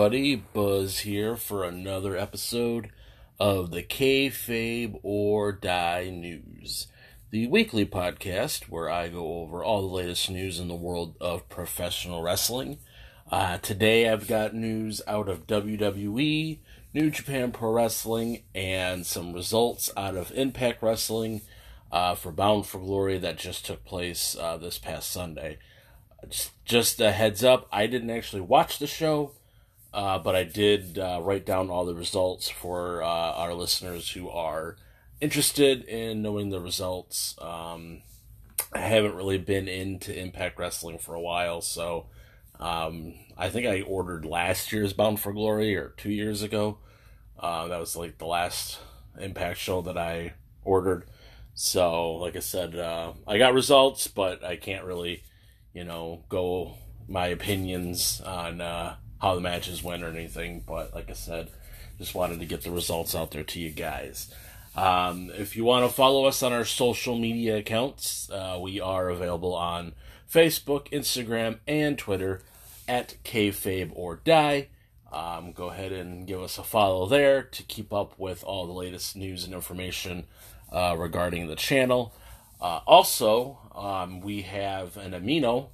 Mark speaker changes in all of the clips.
Speaker 1: everybody, Buzz here for another episode of the Kayfabe or Die News, the weekly podcast where I go over all the latest news in the world of professional wrestling. Uh, today I've got news out of WWE, New Japan Pro Wrestling, and some results out of Impact Wrestling uh, for Bound for Glory that just took place uh, this past Sunday. Just, just a heads up, I didn't actually watch the show, uh, but I did uh, write down all the results for uh, our listeners who are interested in knowing the results. Um, I haven't really been into Impact Wrestling for a while, so um, I think I ordered last year's Bound for Glory or two years ago. Uh, that was like the last Impact show that I ordered. So, like I said, uh, I got results, but I can't really you know, go my opinions on uh, how the matches went or anything. But like I said, just wanted to get the results out there to you guys. Um, if you want to follow us on our social media accounts, uh, we are available on Facebook, Instagram, and Twitter at kayfabe or die. Um, go ahead and give us a follow there to keep up with all the latest news and information uh, regarding the channel. Uh, also, um, we have an amino,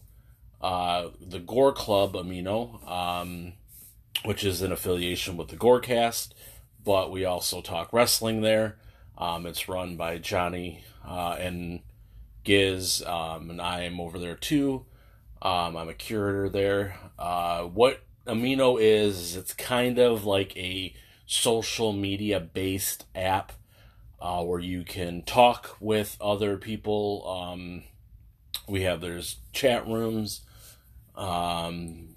Speaker 1: uh, the Gore Club amino, um, which is an affiliation with the Gorecast, but we also talk wrestling there. Um, it's run by Johnny uh, and Giz, um, and I am over there too. Um, I'm a curator there. Uh, what Amino is, it's kind of like a social media based app uh, where you can talk with other people. Um, we have there's chat rooms. Um,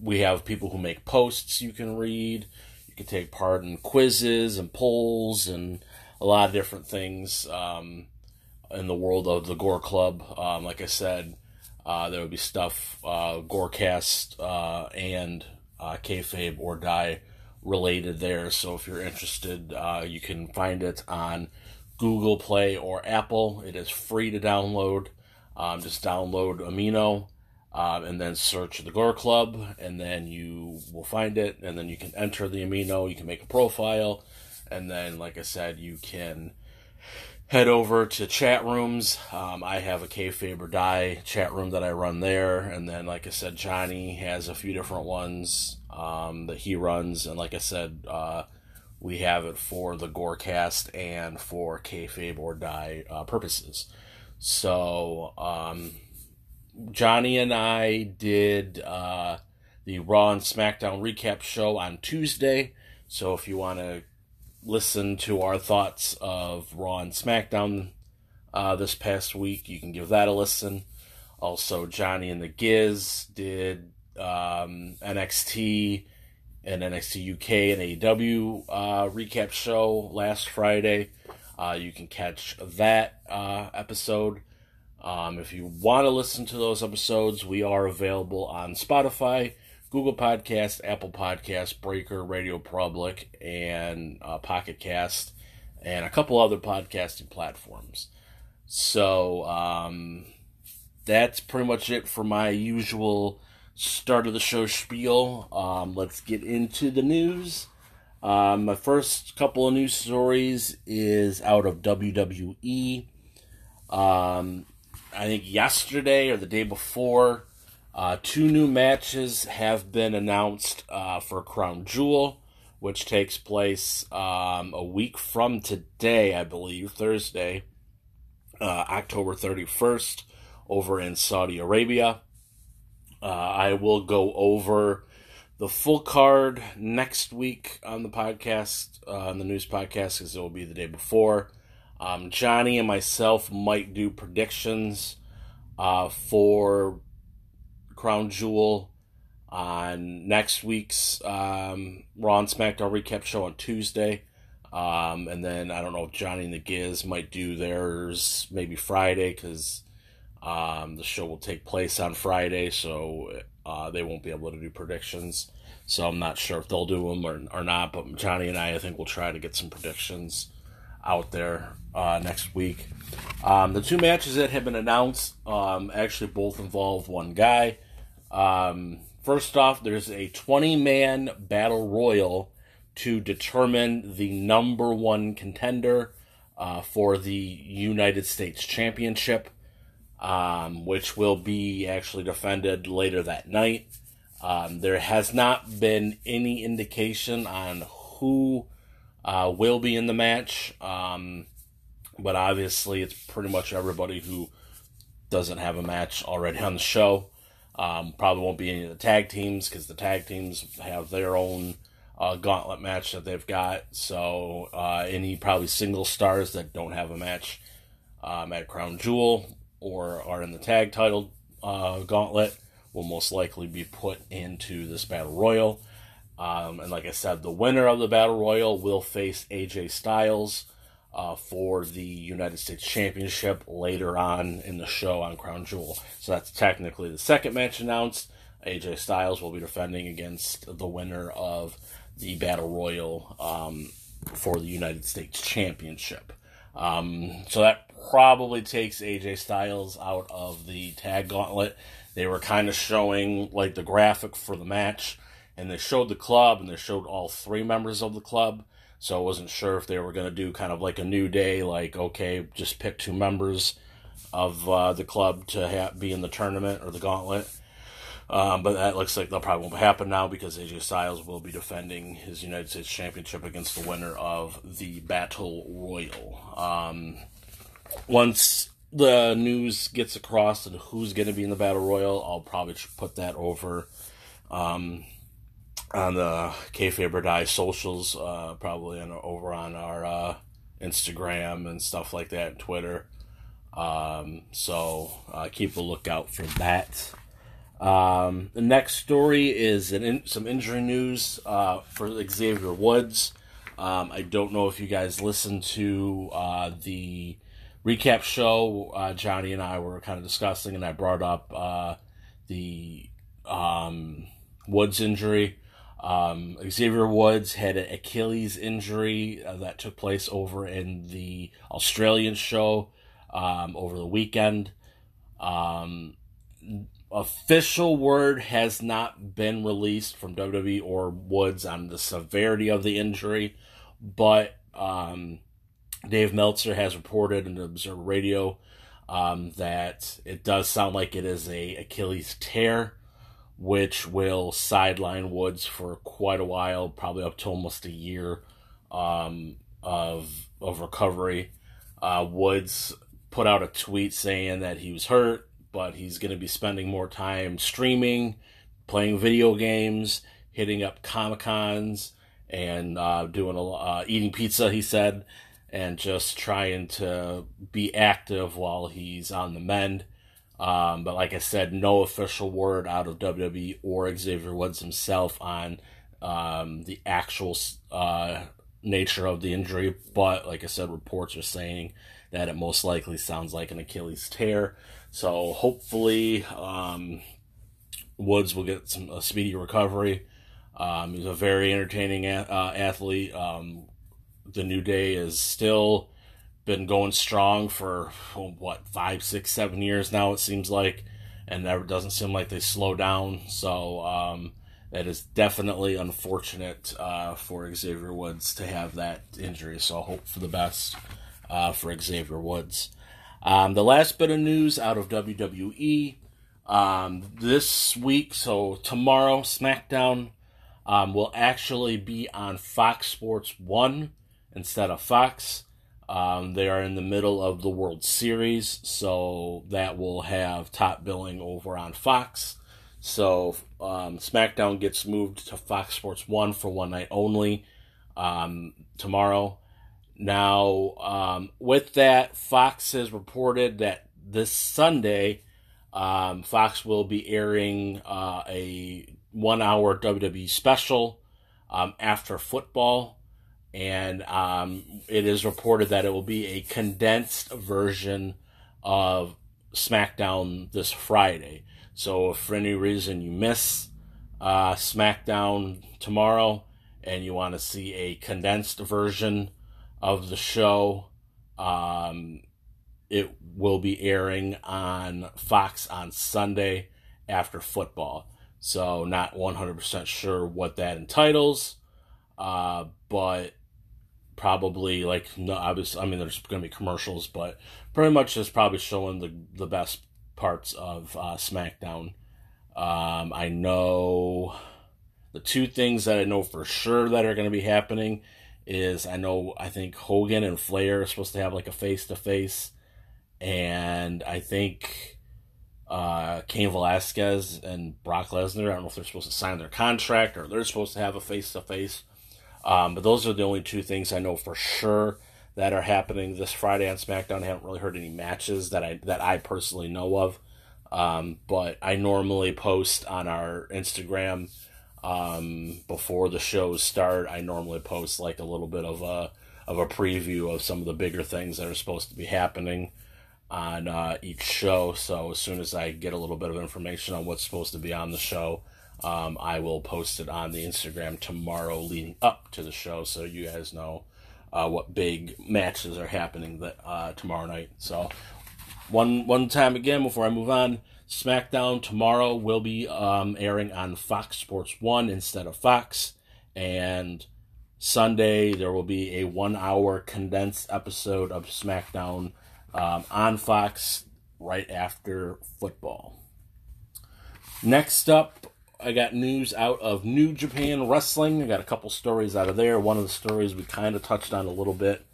Speaker 1: we have people who make posts you can read. You can take part in quizzes and polls and a lot of different things um, in the world of the Gore Club. Um, like I said, uh, there would be stuff uh, Gorecast uh, and uh, Kayfabe or Die related there. So if you're interested, uh, you can find it on Google Play or Apple. It is free to download. Um, just download Amino um, and then search the Gore Club, and then you will find it. And then you can enter the Amino. You can make a profile, and then, like I said, you can head over to chat rooms. Um, I have a Kayfabe or Die chat room that I run there, and then, like I said, Johnny has a few different ones um, that he runs, and like I said, uh, we have it for the Gorecast and for Kayfabe or Die uh, purposes. So, um, Johnny and I did uh, the Raw and SmackDown recap show on Tuesday. So, if you want to listen to our thoughts of Raw and SmackDown uh, this past week, you can give that a listen. Also, Johnny and the Giz did um, NXT and NXT UK and AEW uh, recap show last Friday. Uh, you can catch that uh, episode. Um, if you want to listen to those episodes, we are available on Spotify, Google Podcast, Apple Podcast, Breaker, Radio Public, and uh, Pocket Cast, and a couple other podcasting platforms. So um, that's pretty much it for my usual start of the show spiel. Um, let's get into the news. Um, my first couple of news stories is out of WWE. Um, I think yesterday or the day before, uh, two new matches have been announced uh, for Crown Jewel, which takes place um, a week from today, I believe, Thursday, uh, October 31st, over in Saudi Arabia. Uh, I will go over the full card next week on the podcast, uh, on the news podcast, because it will be the day before. Um, Johnny and myself might do predictions uh, for Crown Jewel on next week's um, Raw and SmackDown recap show on Tuesday. Um, and then I don't know if Johnny and the Giz might do theirs maybe Friday because um, the show will take place on Friday, so uh, they won't be able to do predictions. So I'm not sure if they'll do them or, or not. But Johnny and I, I think, will try to get some predictions out there uh, next week. Um, the two matches that have been announced um, actually both involve one guy. Um, first off, there's a 20 man battle royal to determine the number one contender uh, for the United States Championship, um, which will be actually defended later that night. Um, there has not been any indication on who uh, will be in the match, um, but obviously it's pretty much everybody who doesn't have a match already on the show. Um, probably won't be any of the tag teams because the tag teams have their own uh, gauntlet match that they've got. So uh, any probably single stars that don't have a match um, at Crown Jewel or are in the tag title uh, gauntlet will most likely be put into this battle royal. Um, and like I said, the winner of the battle royal will face AJ Styles uh, for the United States Championship later on in the show on Crown Jewel. So that's technically the second match announced. AJ Styles will be defending against the winner of the Battle Royal um, for the United States Championship. Um, so that probably takes AJ Styles out of the tag gauntlet. They were kind of showing like the graphic for the match, and they showed the club and they showed all three members of the club. So I wasn't sure if they were going to do kind of like a new day, like okay, just pick two members of uh, the club to ha- be in the tournament or the gauntlet. Um, but that looks like that probably won't happen now because AJ Styles will be defending his United States Championship against the winner of the Battle Royal. Um, once the news gets across and who's going to be in the Battle Royal, I'll probably put that over um, on the Kayfabe or Die socials, uh, probably on, over on our uh, Instagram and stuff like that, and Twitter. Um, so uh, keep a lookout for that. Um, the next story is an in, some injury news uh, for Xavier Woods. Um, I don't know if you guys listened to uh, the recap show. Uh, Johnny and I were kind of discussing, and I brought up uh, the um, Woods injury. Um, Xavier Woods had an Achilles injury uh, that took place over in the Australian show um, over the weekend. Um, official word has not been released from WWE or Woods on the severity of the injury, but um, Dave Meltzer has reported in Observer Radio um, that it does sound like it is a Achilles tear, which will sideline Woods for quite a while, probably up to almost a year um, of of recovery. Uh, Woods put out a tweet saying that he was hurt but he's going to be spending more time streaming, playing video games, hitting up Comic Cons, and uh, doing a uh, eating pizza. He said, and just trying to be active while he's on the mend. Um, but like I said, no official word out of WWE or Xavier Woods himself on um, the actual uh, nature of the injury. But like I said, reports are saying that it most likely sounds like an Achilles tear. So hopefully, um, Woods will get some a speedy recovery. Um, he's a very entertaining a- uh, athlete. Um, the New Day is still been going strong for what five, six, seven years now. It seems like, and never doesn't seem like they slow down. So um, that is definitely unfortunate uh, for Xavier Woods to have that injury. So I hope for the best uh, for Xavier Woods. Um, the last bit of news out of WWE um, this week, so tomorrow, SmackDown um, will actually be on Fox Sports 1 instead of Fox. Um, they are in the middle of the World Series, so that will have top billing over on Fox. So um, SmackDown gets moved to Fox Sports 1 for one night only um, tomorrow. Now, um, with that, Fox has reported that this Sunday, um, Fox will be airing uh, a one hour WWE special um, after football. And um, it is reported that it will be a condensed version of SmackDown this Friday. So, if for any reason you miss uh, SmackDown tomorrow and you want to see a condensed version, of the show. Um, it will be airing on Fox on Sunday after football. So, not 100% sure what that entitles, uh, but probably like no obviously i mean there's to be commercials but pretty much is probably showing the the best parts of uh, smackdown um, i know the two things that i know for sure that are to be happening is i know i think hogan and flair are supposed to have like a face to face and i think uh, Cain Velasquez and Brock Lesnar. I don't know if they're supposed to sign their contract or they're supposed to have a face to face. Um, but those are the only two things I know for sure that are happening this Friday on SmackDown. I haven't really heard any matches that I that I personally know of. Um, but I normally post on our Instagram um, before the shows start. I normally post like a little bit of a of a preview of some of the bigger things that are supposed to be happening on uh, each show. So as soon as I get a little bit of information on what's supposed to be on the show, um, I will post it on the Instagram tomorrow leading up to the show so you guys know uh, what big matches are happening that, uh, tomorrow night. So, one one time again before I move on, SmackDown tomorrow will be um, airing on Fox Sports 1 instead of Fox. And Sunday, there will be a one hour condensed episode of SmackDown um, on Fox right after football. Next up, I got news out of New Japan Wrestling. I got a couple stories out of there. One of the stories we kind of touched on a little bit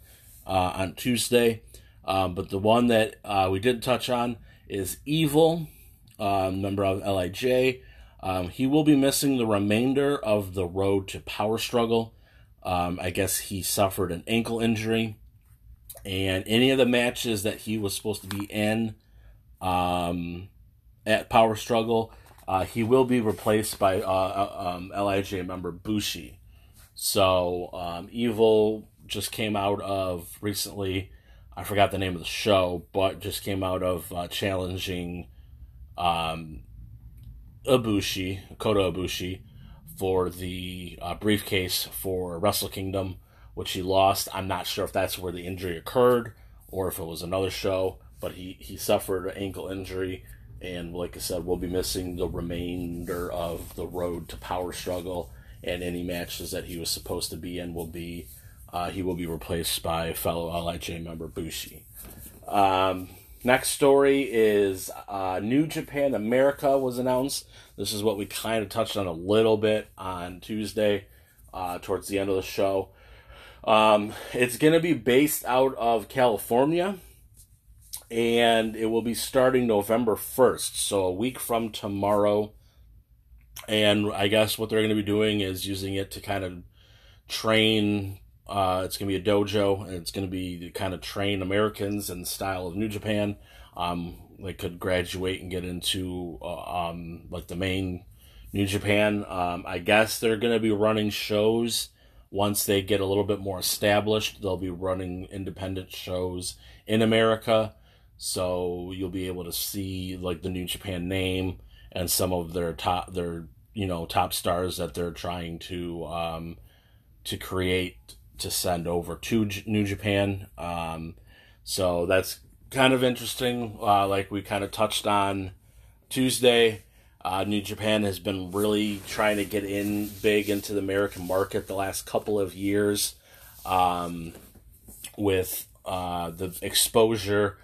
Speaker 1: uh, on Tuesday, um, but the one that uh, we did touch on is Evil, um, member of LIJ. Um, he will be missing the remainder of the road to Power Struggle. Um, I guess he suffered an ankle injury, and any of the matches that he was supposed to be in um, at Power Struggle uh, he will be replaced by uh, uh um, Lij member Bushi. So um, Evil just came out of recently. I forgot the name of the show, but just came out of uh, challenging um, Ibushi, Kota Ibushi, for the uh, briefcase for Wrestle Kingdom, which he lost. I'm not sure if that's where the injury occurred or if it was another show, but he, he suffered an ankle injury and like I said, we'll be missing the remainder of the road to Power Struggle, and any matches that he was supposed to be in will be uh, he will be replaced by fellow Lij member Bushi. Um, next story is uh, New Japan America was announced. This is what we kind of touched on a little bit on Tuesday, uh, towards the end of the show. Um, it's going to be based out of California and it will be starting November 1st, so a week from tomorrow. And I guess what they're going to be doing is using it to kind of train. Uh, it's going to be a dojo, and it's going to be to kind of train Americans in the style of New Japan. Um, they could graduate and get into uh, um, like the main New Japan. Um, I guess they're going to be running shows once they get a little bit more established. They'll be running independent shows in America so you'll be able to see like the New Japan name and some of their top their you know top stars that they're trying to um, to create to send over to J- New Japan. Um, so that's kind of interesting. Uh, like we kind of touched on Tuesday, uh, New Japan has been really trying to get in big into the American market the last couple of years um, with uh, the exposure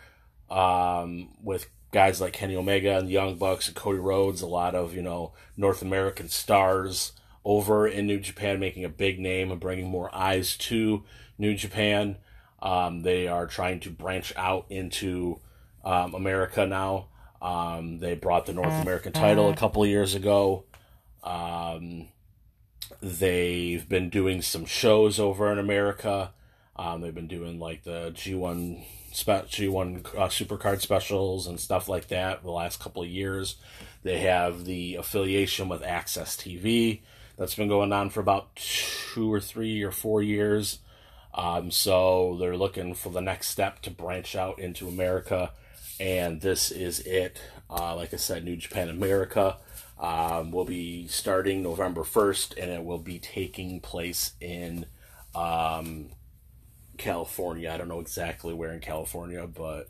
Speaker 1: um, with guys like Kenny Omega and the Young Bucks and Cody Rhodes, a lot of you know North American stars over in New Japan, making a big name and bringing more eyes to New Japan. Um, they are trying to branch out into um, America now. Um, they brought the North American title a couple of years ago. Um, they've been doing some shows over in America. Um, they've been doing like the G1 G1 uh, Supercard specials and stuff like that the last couple of years. They have the affiliation with AXS TV that's been going on for about two or three or four years. Um, so they're looking for the next step to branch out into America, and this is it. Uh, like I said, New Japan America um, will be starting November 1st, and it will be taking place in um, California. I don't know exactly where in California, but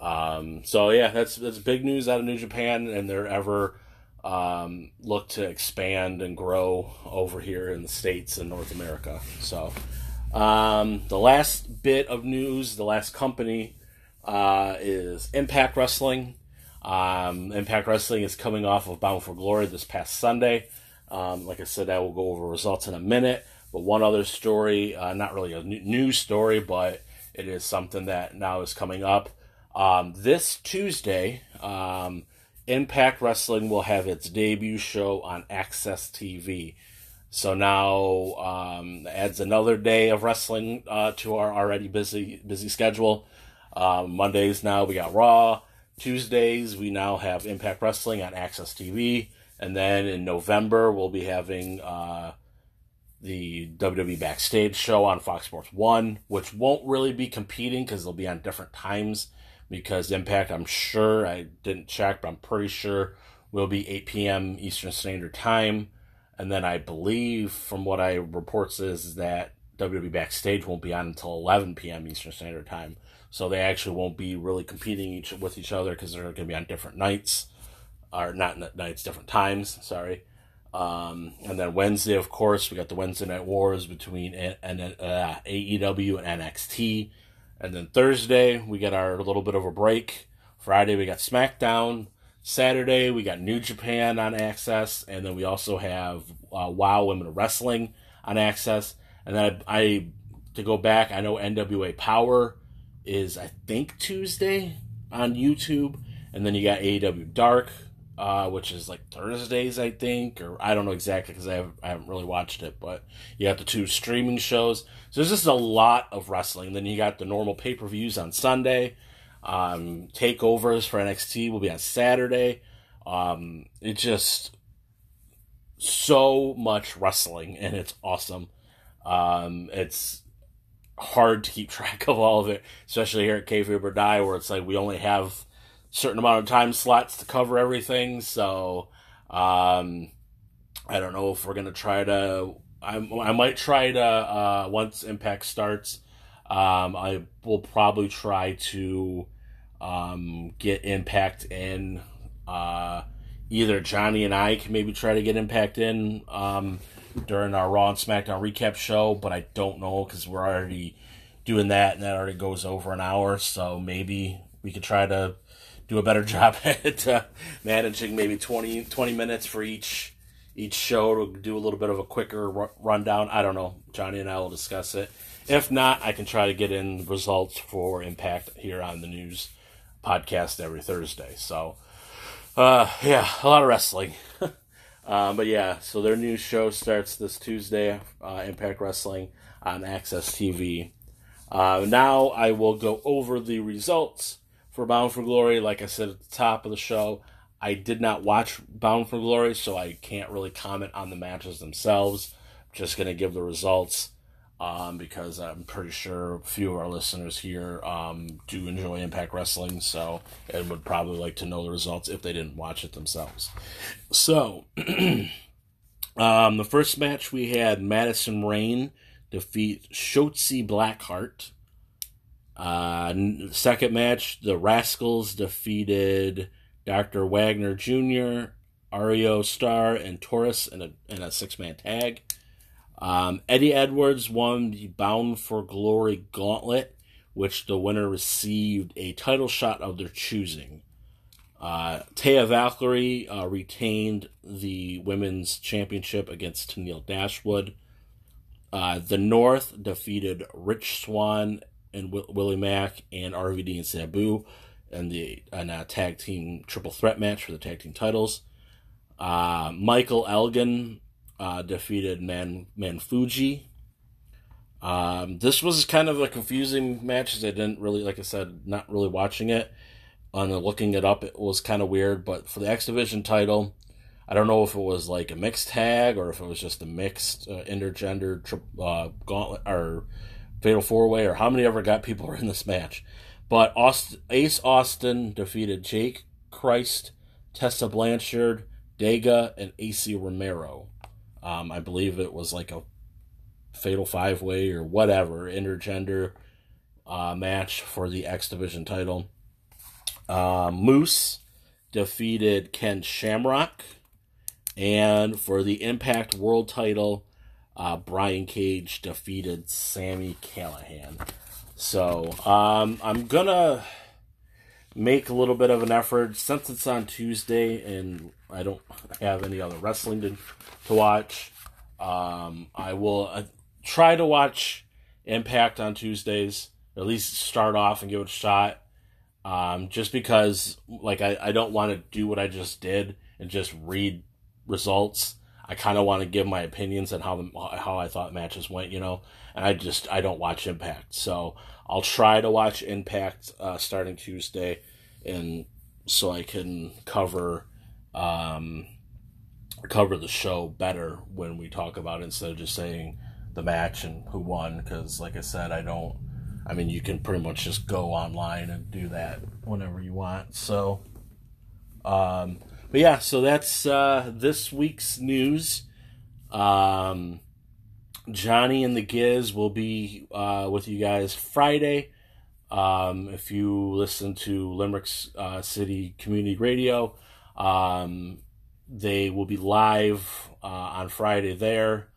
Speaker 1: um, so yeah, that's that's big news out of New Japan, and they're ever um, look to expand and grow over here in the states and North America. So, um, the last bit of news, the last company uh, is Impact Wrestling. Um, Impact Wrestling is coming off of Bound for Glory this past Sunday. Um, like I said, I will go over results in a minute. But one other story, uh, not really a news story, but it is something that now is coming up. Um, this Tuesday, um, Impact Wrestling will have its debut show on AXS TV. So now um, adds another day of wrestling uh, to our already busy busy schedule. Um, Mondays now we got Raw. Tuesdays we now have Impact Wrestling on AXS TV, and then in November we'll be having uh, the WWE Backstage show on Fox Sports One, which won't really be competing because they'll be on different times because Impact, I'm sure, I didn't check, but I'm pretty sure will be 8 p.m. Eastern Standard Time. And then I believe, from what I reports, is that WWE Backstage won't be on until 11 p.m. Eastern Standard Time. So they actually won't be really competing each with each other because they're going to be on different nights, or not nights, different times. Sorry. Um, and then Wednesday, of course, we got the Wednesday Night Wars between uh, AEW and NXT. And then Thursday, we get our little bit of a break. Friday, we got SmackDown. Saturday, we got New Japan on AXS. And then we also have uh, WoW Women Wrestling on AXS. And then I, I, to go back, I know NWA Power is, I think, Tuesday on YouTube. And then you got AEW Dark, uh, which is like Thursdays, I think, or I don't know exactly because I, have, I haven't really watched it. But you got the two streaming shows, so there's just a lot of wrestling. Then you got the normal pay per views on Sunday. Um, takeovers for NXT will be on Saturday. Um, it's just so much wrestling, and it's awesome. Um, it's hard to keep track of all of it, especially here at Kayfabe or Die, where it's like we only have certain amount of time slots to cover everything. So um, I don't know if we're gonna try to. I, I might try to uh, once Impact starts. Um, I will probably try to um, get Impact in. Uh, either Johnny and I can maybe try to get Impact in um, during our Raw and SmackDown recap show, but I don't know because we're already doing that and that already goes over an hour. So maybe we could try to do a better job at uh, managing maybe 20, 20 minutes for each each show to do a little bit of a quicker r- rundown. I don't know. Johnny and I will discuss it. If not, I can try to get in results for Impact here on the news podcast every Thursday. So, uh, yeah, a lot of wrestling. um, but yeah, so their new show starts this Tuesday, uh, Impact Wrestling on AXS TV. Uh, now I will go over the results for Bound for Glory. Like I said at the top of the show, I did not watch Bound for Glory, so I can't really comment on the matches themselves. I'm just going to give the results um, because I'm pretty sure a few of our listeners here um, do enjoy Impact Wrestling, so and would probably like to know the results if they didn't watch it themselves. So, um, the first match we had Madison Rayne defeat Shotzi Blackheart. Uh, second match, the Rascalz defeated Dr. Wagner Jr., Aero Star, and Taurus in a, in a six man tag. Um, Eddie Edwards won the Bound for Glory Gauntlet, which the winner received a title shot of their choosing. Uh, Taya Valkyrie uh, retained the women's championship against Tennille Dashwood. Uh, the North defeated Rich Swann and w- Willie Mack and RVD and Sabu and the in a tag team triple threat match for the tag team titles. Uh, Michael Elgin uh, defeated Man Man Fuji. Um, this was kind of a confusing match. I didn't really, like I said, not really watching it. On looking it up, it was kind of weird. But for the X Division title, I don't know if it was like a mixed tag or if it was just a mixed uh, intergender tri- uh, gauntlet or fatal four way or how many ever got people were in this match. But Austin, Ace Austin defeated Jake Crist, Tessa Blanchard, Daga, and Acey Romero. Um, I believe it was like a fatal five way or whatever intergender uh, match for the X Division title. Uh, Moose defeated Ken Shamrock. And for the Impact World title, uh, Brian Cage defeated Sami Callihan. So um, I'm gonna make a little bit of an effort since it's on Tuesday and I don't have any other wrestling to, to watch. Um, I will uh, try to watch Impact on Tuesdays, at least start off and give it a shot. Um, just because, like, I, I don't want to do what I just did and just read results. I kind of want to give my opinions on how the, how I thought matches went, you know. And I just I don't watch Impact, so I'll try to watch Impact uh, starting Tuesday, and so I can cover um, cover the show better when we talk about it instead of just saying the match and who won. Because like I said, I don't. I mean, you can pretty much just go online and do that whenever you want. So, um, but yeah, so that's uh, this week's news. Um, Johnny and the Giz will be uh, with you guys Friday. Um, if you listen to Limerick uh, City Community Radio, um, they will be live uh, on Friday there.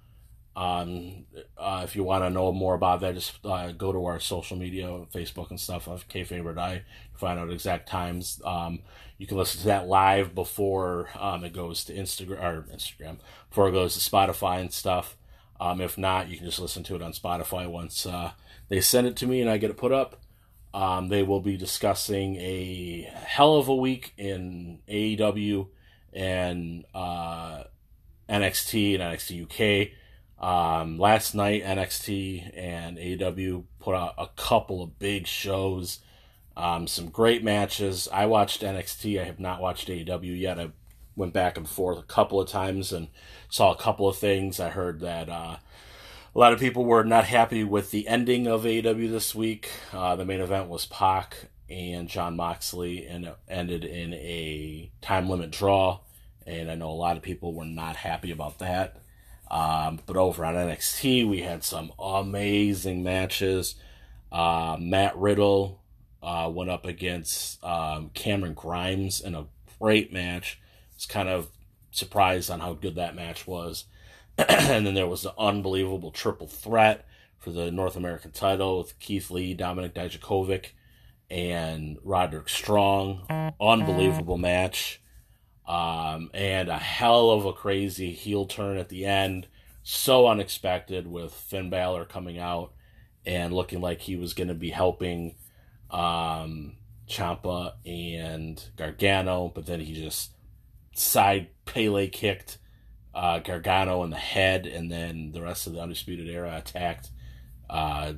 Speaker 1: Um, uh, if you want to know more about that, just uh, go to our social media, Facebook and stuff of Kayfabe or Die. Find out exact times. Um, you can listen to that live before um, it goes to Instagram or Instagram before it goes to Spotify and stuff. Um, if not, you can just listen to it on Spotify once uh, they send it to me and I get it put up. Um, they will be discussing a hell of a week in AEW and uh, NXT and NXT UK. Um, last night, NXT and AEW put out a couple of big shows, um, some great matches. I watched NXT. I have not watched AEW yet. I went back and forth a couple of times and saw a couple of things. I heard that uh, a lot of people were not happy with the ending of AEW this week. Uh, the main event was Pac and Jon Moxley, and it ended in a time limit draw. And I know a lot of people were not happy about that. Um, but over on NXT, we had some amazing matches. Uh, Matt Riddle uh, went up against um, Cameron Grimes in a great match. I was kind of surprised on how good that match was. and then there was the unbelievable triple threat for the North American title with Keith Lee, Dominic Dijakovic, and Roderick Strong. Unbelievable match. Um, and a hell of a crazy heel turn at the end. So unexpected with Finn Balor coming out and looking like he was going to be helping um, Ciampa and Gargano, but then he just side Pele kicked uh, Gargano in the head, and then the rest of the Undisputed Era attacked uh,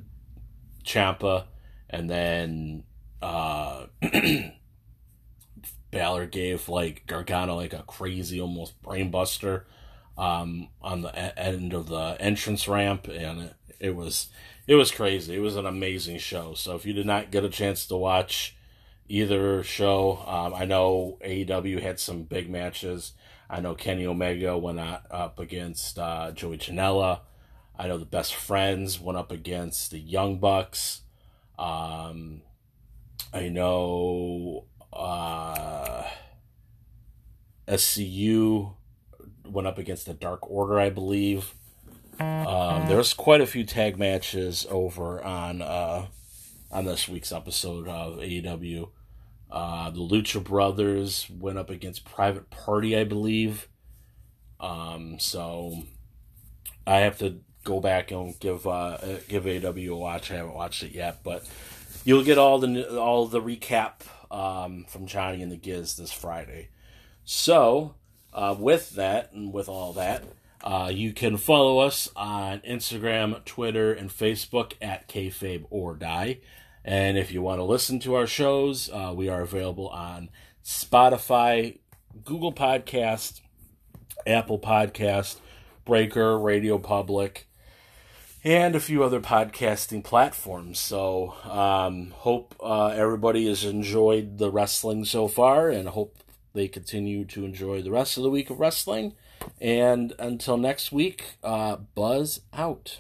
Speaker 1: Ciampa, and then uh, Balor gave like Gargano like a crazy, almost brainbuster um, on the end of the entrance ramp, and it, it was it was crazy. It was an amazing show. So if you did not get a chance to watch either show, um, I know AEW had some big matches. I know Kenny Omega went up against uh, Joey Janela. I know the Best Friends went up against the Young Bucks. Um, I know uh, SCU went up against the Dark Order, I believe. Um, there's quite a few tag matches over on uh, on this week's episode of AEW. Uh, the Lucha Brothers went up against Private Party, I believe. Um, so I have to go back and give uh, give AEW a watch. I haven't watched it yet, but you'll get all the all the recap um, from Johnny and the Giz this Friday. So, uh, with that and with all that, uh, you can follow us on Instagram, Twitter, and Facebook at kayfabe or die. And if you want to listen to our shows, uh, we are available on Spotify, Google Podcast, Apple Podcast, Breaker, Radio Public, and a few other podcasting platforms. So, um, hope uh, everybody has enjoyed the wrestling so far, and hope they continue to enjoy the rest of the week of wrestling. And until next week, uh, buzz out.